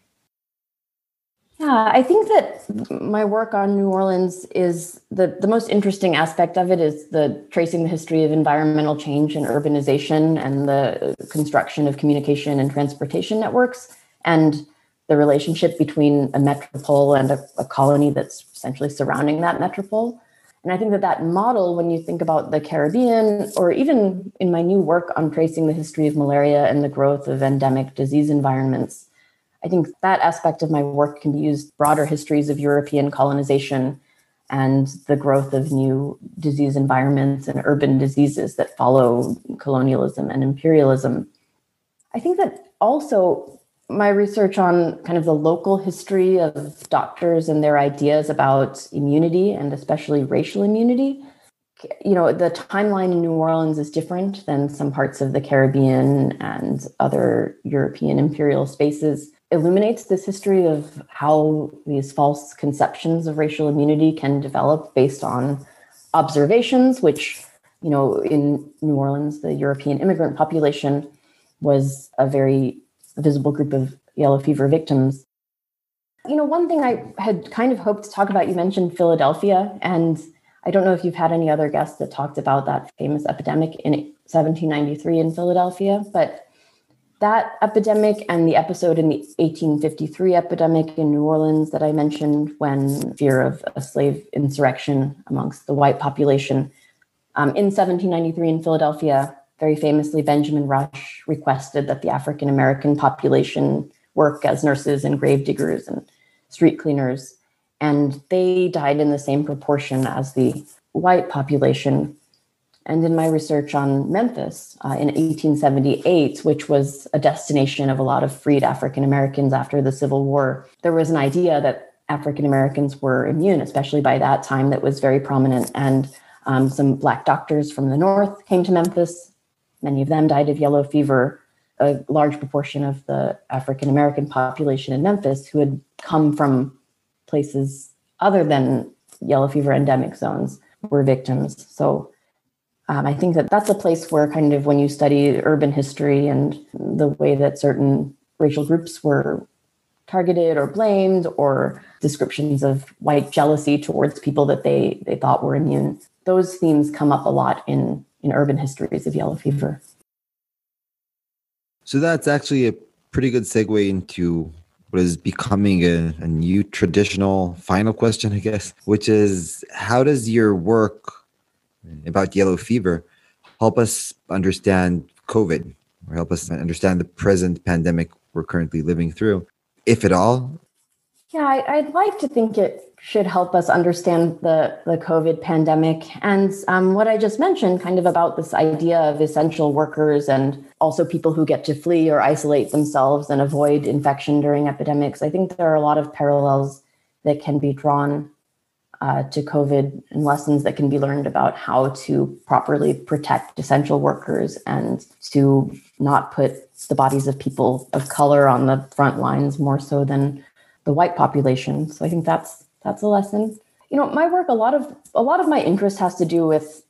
Speaker 3: Yeah, I think that my work on New Orleans is the, the most interesting aspect of it is the tracing the history of environmental change and urbanization and the construction of communication and transportation networks and the relationship between a metropole and a, a colony that's essentially surrounding that metropole. And I think that that model, when you think about the Caribbean, or even in my new work on tracing the history of malaria and the growth of endemic disease environments, I think that aspect of my work can be used broader histories of European colonization and the growth of new disease environments and urban diseases that follow colonialism and imperialism. I think that also my research on kind of the local history of doctors and their ideas about immunity and especially racial immunity. You know, the timeline in New Orleans is different than some parts of the Caribbean and other European imperial spaces illuminates this history of how these false conceptions of racial immunity can develop based on observations, which, you know, in New Orleans, the European immigrant population was a very visible group of yellow fever victims. You know, one thing I had kind of hoped to talk about, you mentioned Philadelphia, and I don't know if you've had any other guests that talked about that famous epidemic in 1793 in Philadelphia, but that epidemic and the episode in the 1853 epidemic in New Orleans that I mentioned when fear of a slave insurrection amongst the white population. Um, in 1793 in Philadelphia, very famously, Benjamin Rush requested that the African American population work as nurses and grave diggers and street cleaners. And they died in the same proportion as the white population and in my research on Memphis uh, in 1878, which was a destination of a lot of freed African Americans after the Civil War, there was an idea that African Americans were immune, especially by that time, that was very prominent. And um, some Black doctors from the North came to Memphis. Many of them died of yellow fever. A large proportion of the African American population in Memphis who had come from places other than yellow fever endemic zones were victims. So um, I think that that's a place where kind of when you study urban history and the way that certain racial groups were targeted or blamed or descriptions of white jealousy towards people that they they thought were immune those themes come up a lot in in urban histories of yellow fever
Speaker 2: so that's actually a pretty good segue into what is becoming a, a new traditional final question i guess which is how does your work about yellow fever help us understand COVID or help us understand the present pandemic we're currently living through, if at all?
Speaker 3: Yeah, I, would like to think it should help us understand the, the COVID pandemic. And um, what I just mentioned, kind of about this idea of essential workers and also people who get to flee or isolate themselves and avoid infection during epidemics, I think there are a lot of parallels that can be drawn uh, to COVID and lessons that can be learned about how to properly protect essential workers and to not put the bodies of people of color on the front lines more so than the white population. So I think that's that's a lesson. You know, my work a lot of a lot of my interest has to do with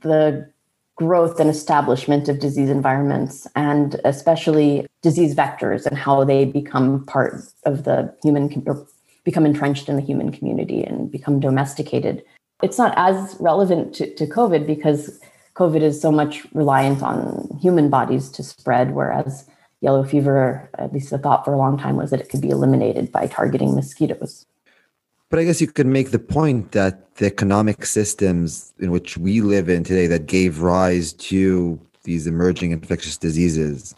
Speaker 3: the growth and establishment of disease environments and especially disease vectors and how they become part of the human become entrenched in the human community and become domesticated. It's not as relevant to, to COVID because COVID is so much reliant on human bodies to spread, whereas yellow fever, at least the thought for a long time was that it could be eliminated by targeting mosquitoes.
Speaker 2: But I guess you could make the point that the economic systems in which we live in today that gave rise to these emerging infectious diseases,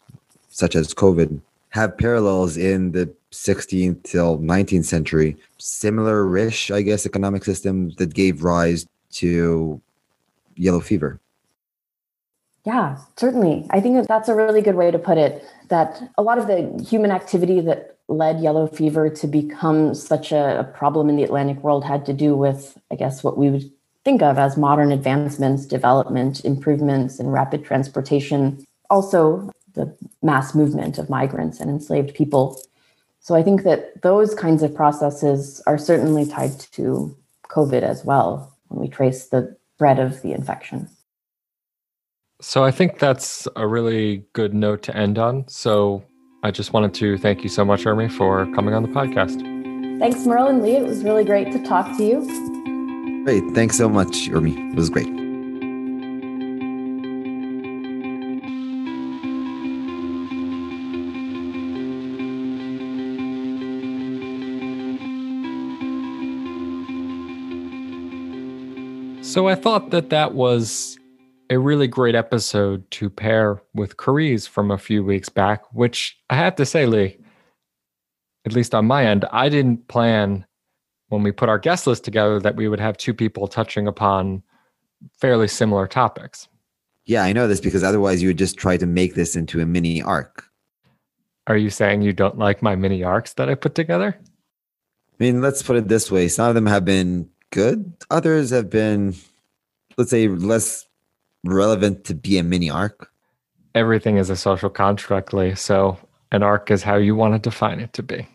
Speaker 2: such as COVID, have parallels in the 16th till 19th century, similar-ish, I guess, economic systems that gave rise to yellow fever.
Speaker 3: Yeah, certainly. I think that that's a really good way to put it. That a lot of the human activity that led yellow fever to become such a, a, problem in the Atlantic world had to do with, I guess, what we would think of as modern advancements, development, improvements, and rapid transportation. Also, the mass movement of migrants and enslaved people. So I think that those kinds of processes are certainly tied to COVID as well when we trace the thread of the infection.
Speaker 1: So I think that's a really good note to end on. So I just wanted to thank you so much, Urmi, for coming on the podcast.
Speaker 3: Thanks, Merle and Lee. It was really great to talk to you.
Speaker 2: Great. Thanks so much, Urmi. It was great.
Speaker 1: So I thought that that was a really great episode to pair with Cariz from a few weeks back, which I have to say, Lee, at least on my end, I didn't plan when we put our guest list together that we would have two people touching upon fairly similar topics.
Speaker 2: Yeah, I know this because otherwise you would just try to make this into a mini arc.
Speaker 1: Are you saying you don't like my mini arcs that I put together?
Speaker 2: I mean, let's put it this way. Some of them have been good, others have been, let's say, less relevant to be a mini arc?
Speaker 1: Everything is a social construct, Lee. So an arc is how you want to define it to be.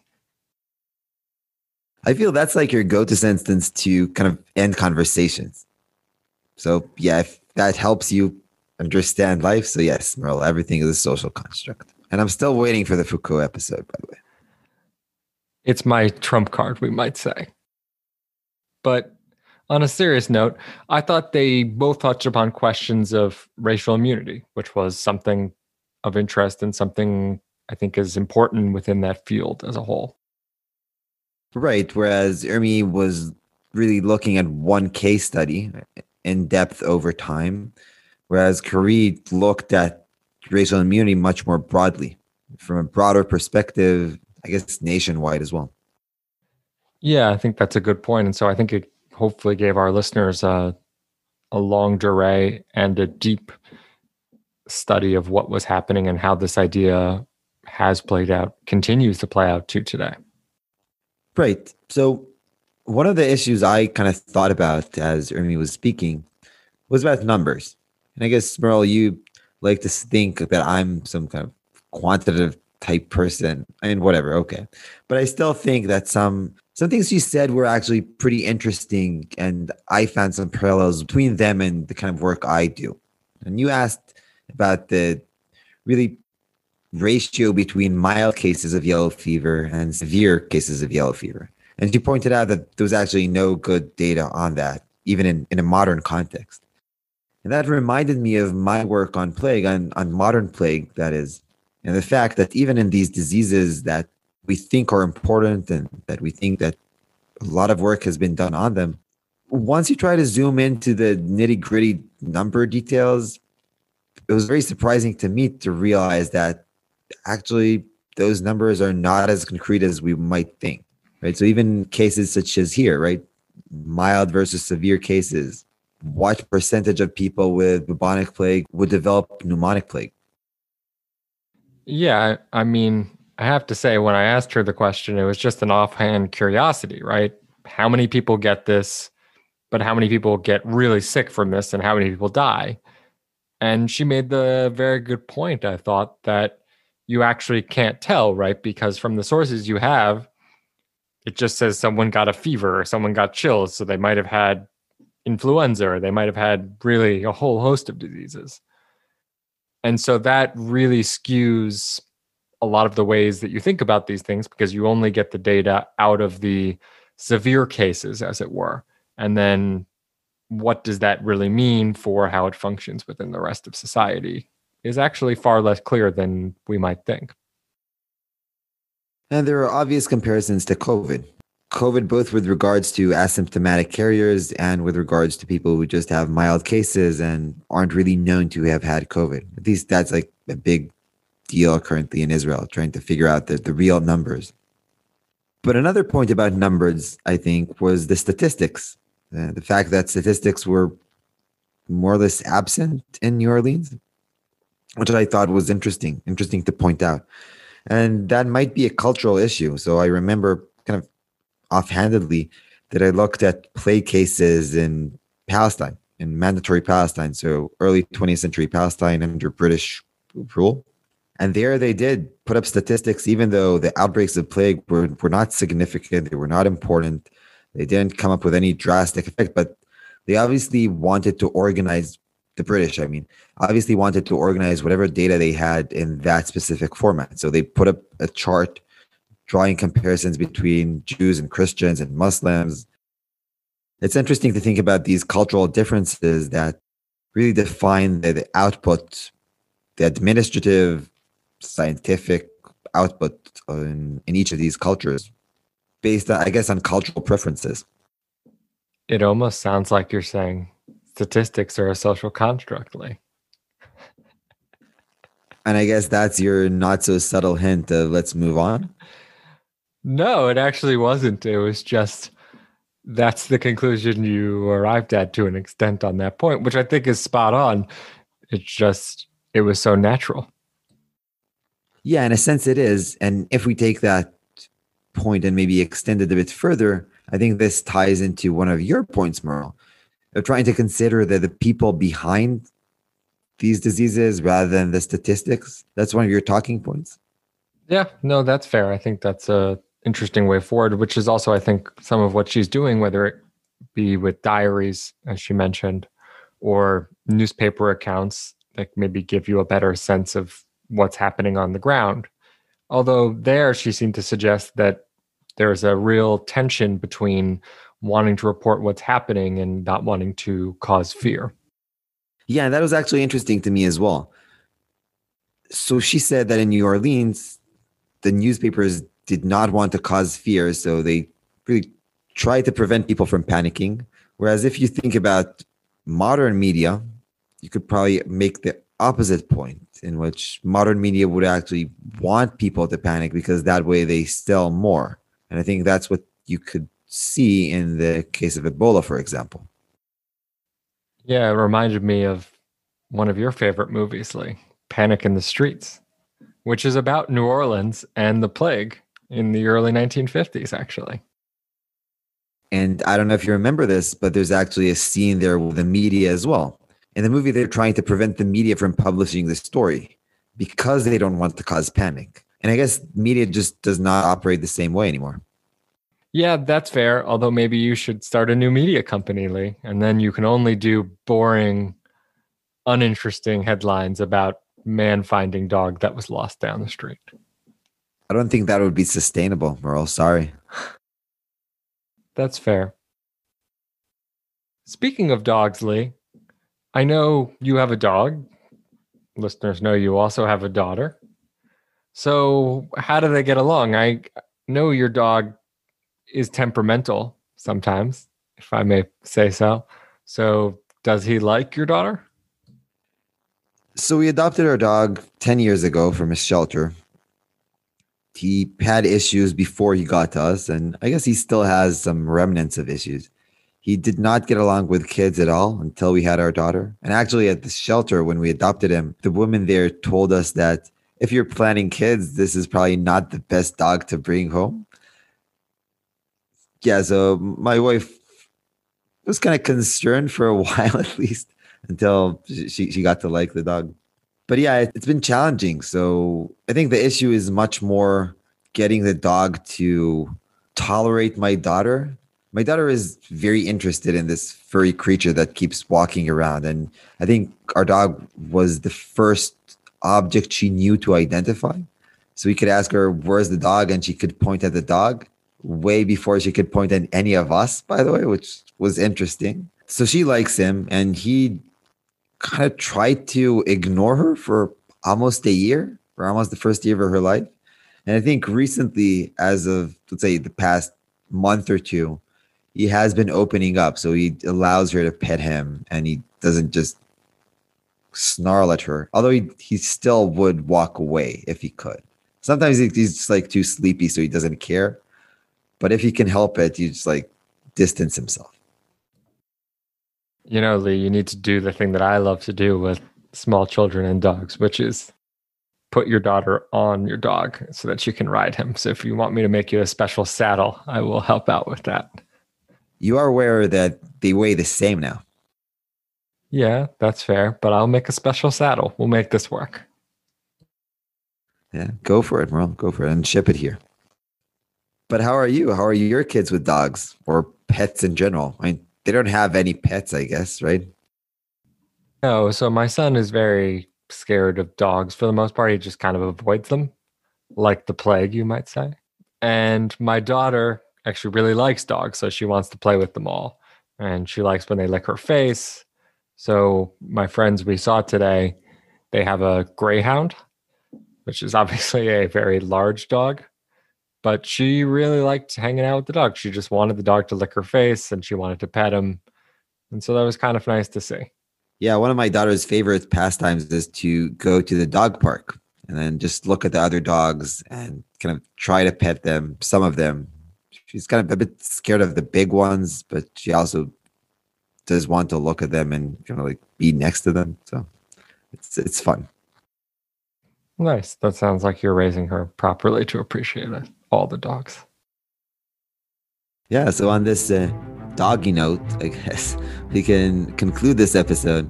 Speaker 2: I feel that's like your go to sentence to kind of end conversations. So, yeah, if that helps you understand life. So, yes, Merle, everything is a social construct. And I'm still waiting for the Foucault episode, by the way.
Speaker 1: It's my trump card, we might say. But on a serious note, I thought they both touched upon questions of racial immunity, which was something of interest and something I think is important within that field as a whole.
Speaker 2: Right. Whereas Urmi was really looking at one case study in depth over time, whereas Cariz looked at racial immunity much more broadly from a broader perspective, I guess nationwide as well.
Speaker 1: Yeah, I think that's a good point. And so I think it hopefully gave our listeners a, a longue durée and a deep study of what was happening and how this idea has played out, continues to play out to today.
Speaker 2: Right. So, one of the issues I kind of thought about as Urmi was speaking was about numbers. And I guess, Merle, you like to think that I'm some kind of quantitative type person I and whatever. Okay. But I still think that some some things you said were actually pretty interesting and i found some parallels between them and the kind of work i do. And you asked about the really ratio between mild cases of yellow fever and severe cases of yellow fever. And you pointed out that there was actually no good data on that even in, in a modern context. And that reminded me of my work on plague on, on modern plague that is and the fact that even in these diseases that we think are important and that we think that a lot of work has been done on them. Once you try to zoom into the nitty gritty number details, it was very surprising to me to realize that actually those numbers are not as concrete as we might think, right? So even cases such as here, right? Mild versus severe cases. What percentage of people with bubonic plague would develop pneumonic plague?
Speaker 1: Yeah, I mean, I have to say, when I asked her the question, it was just an offhand curiosity, right? How many people get this, but how many people get really sick from this, and how many people die? And she made the very good point, I thought, that you actually can't tell, right? Because from the sources you have, it just says someone got a fever or someone got chills. So they might have had influenza or they might have had really a whole host of diseases. And so that really skews a lot of the ways that you think about these things because you only get the data out of the severe cases, as it were. And then what does that really mean for how it functions within the rest of society is actually far less clear than we might think.
Speaker 2: And there are obvious comparisons to COVID. COVID, both with regards to asymptomatic carriers and with regards to people who just have mild cases and aren't really known to have had COVID. At least that's like a big deal currently in Israel, trying to figure out the, the real numbers. But another point about numbers, I think, was the statistics. Uh, the fact that statistics were more or less absent in New Orleans, which I thought was interesting, interesting to point out. And that might be a cultural issue. So I remember kind of offhandedly that I looked at play cases in Palestine, in mandatory Palestine, so early 20th century Palestine under British rule. And there they did put up statistics, even though the outbreaks of plague were, were not significant, they were not important, they didn't come up with any drastic effect, but they obviously wanted to organize the British, I mean, obviously wanted to organize whatever data they had in that specific format. So they put up a chart drawing comparisons between Jews and Christians and Muslims. It's interesting to think about these cultural differences that really define the, the output, the administrative, scientific output in, in each of these cultures based, on, I guess, on cultural preferences.
Speaker 1: It almost sounds like you're saying statistics are a social construct, like.
Speaker 2: And I guess that's your not so subtle hint of let's move on.
Speaker 1: No, it actually wasn't. It was just that's the conclusion you arrived at to an extent on that point, which I think is spot on. It's just, it was so natural.
Speaker 2: Yeah, in a sense it is. And if we take that point and maybe extend it a bit further, I think this ties into one of your points, Merle, of trying to consider that the people behind these diseases rather than the statistics. That's one of your talking points.
Speaker 1: Yeah, no, that's fair. I think that's a interesting way forward, which is also, I think, some of what she's doing, whether it be with diaries, as she mentioned, or newspaper accounts that maybe give you a better sense of what's happening on the ground. Although there, she seemed to suggest that there's a real tension between wanting to report what's happening and not wanting to cause fear.
Speaker 2: Yeah, that was actually interesting to me as well. So she said that in New Orleans, the newspapers did not want to cause fear, so they really tried to prevent people from panicking. Whereas if you think about modern media, you could probably make the opposite point in which modern media would actually want people to panic because that way they sell more. And I think that's what you could see in the case of Ebola, for example.
Speaker 1: Yeah, it reminded me of one of your favorite movies, like Panic in the Streets, which is about New Orleans and the plague in the early 1950s, actually.
Speaker 2: And I don't know if you remember this, but there's actually a scene there with the media as well. In the movie, they're trying to prevent the media from publishing the story because they don't want to cause panic. And I guess media just does not operate the same way anymore.
Speaker 1: Yeah, that's fair. Although maybe you should start a new media company, Lee, and then you can only do boring, uninteresting headlines about man finding dog that was lost down the street.
Speaker 2: I don't think that would be sustainable, Merle. Sorry.
Speaker 1: That's fair. Speaking of dogs, Lee, I know you have a dog. Listeners know you also have a daughter. So, how do they get along? I know your dog is temperamental sometimes, if I may say so. So, does he like your daughter?
Speaker 2: So, we adopted our dog 10 years ago from a shelter. He had issues before he got to us, and I guess he still has some remnants of issues. He did not get along with kids at all until we had our daughter. And actually, at the shelter, when we adopted him, the woman there told us that if you're planning kids, this is probably not the best dog to bring home yeah, so my wife was kind of concerned for a while at least until she, she got to like the dog. But yeah, it, it's been challenging. So I think the issue is much more getting the dog to tolerate my daughter. My daughter is very interested in this furry creature that keeps walking around. And I think our dog was the first object she knew to identify. So we could ask her, Where's the dog? And she could point at the dog way before she could point at any of us, by the way, which was interesting. So she likes him, and he kind of tried to ignore her for almost a year, for almost the first year of her life. And I think recently, as of let's say the past month or two, he has been opening up. So he allows her to pet him and he doesn't just snarl at her. Although he, he still would walk away if he could. Sometimes he's just like too sleepy, so he doesn't care. But if he can help it, you just like distance himself.
Speaker 1: You know, Lee, you need to do the thing that I love to do with small children and dogs, which is put your daughter on your dog so that you can ride him. So if you want me to make you a special saddle, I will help out with that.
Speaker 2: You are aware that they weigh the same now.
Speaker 1: Yeah, that's fair, but I'll make a special saddle. We'll make this work.
Speaker 2: Yeah, go for it, Merle. Go for it and ship it here. But how are you? How are your kids with dogs or pets in general? I mean, they don't have any pets, I guess, right?
Speaker 1: No, so my son is very scared of dogs for the most part. He just kind of avoids them, like the plague, you might say. And my daughter actually really likes dogs, so she wants to play with them all. And she likes when they lick her face. So my friends we saw today, they have a greyhound, which is obviously a very large dog. But she really liked hanging out with the dog. She just wanted the dog to lick her face and she wanted to pet him. And so that was kind of nice to see.
Speaker 2: Yeah, one of my daughter's favorite pastimes is to go to the dog park and then just look at the other dogs and kind of try to pet them, some of them. She's kind of a bit scared of the big ones, but she also does want to look at them and kind of like be next to them. So it's it's fun.
Speaker 1: Nice. That sounds like you're raising her properly to appreciate it, all the dogs.
Speaker 2: Yeah. So on this uh, doggy note, I guess we can conclude this episode.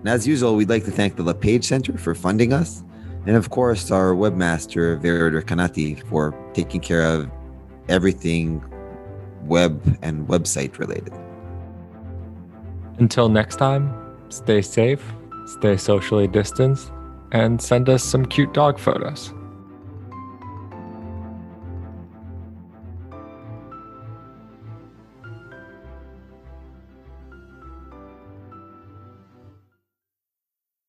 Speaker 2: And as usual, we'd like to thank the LePage Center for funding us, and of course, our webmaster Veritor Kanati for taking care of everything web and website related.
Speaker 1: Until next time, stay safe, stay socially distanced, and send us some cute dog photos.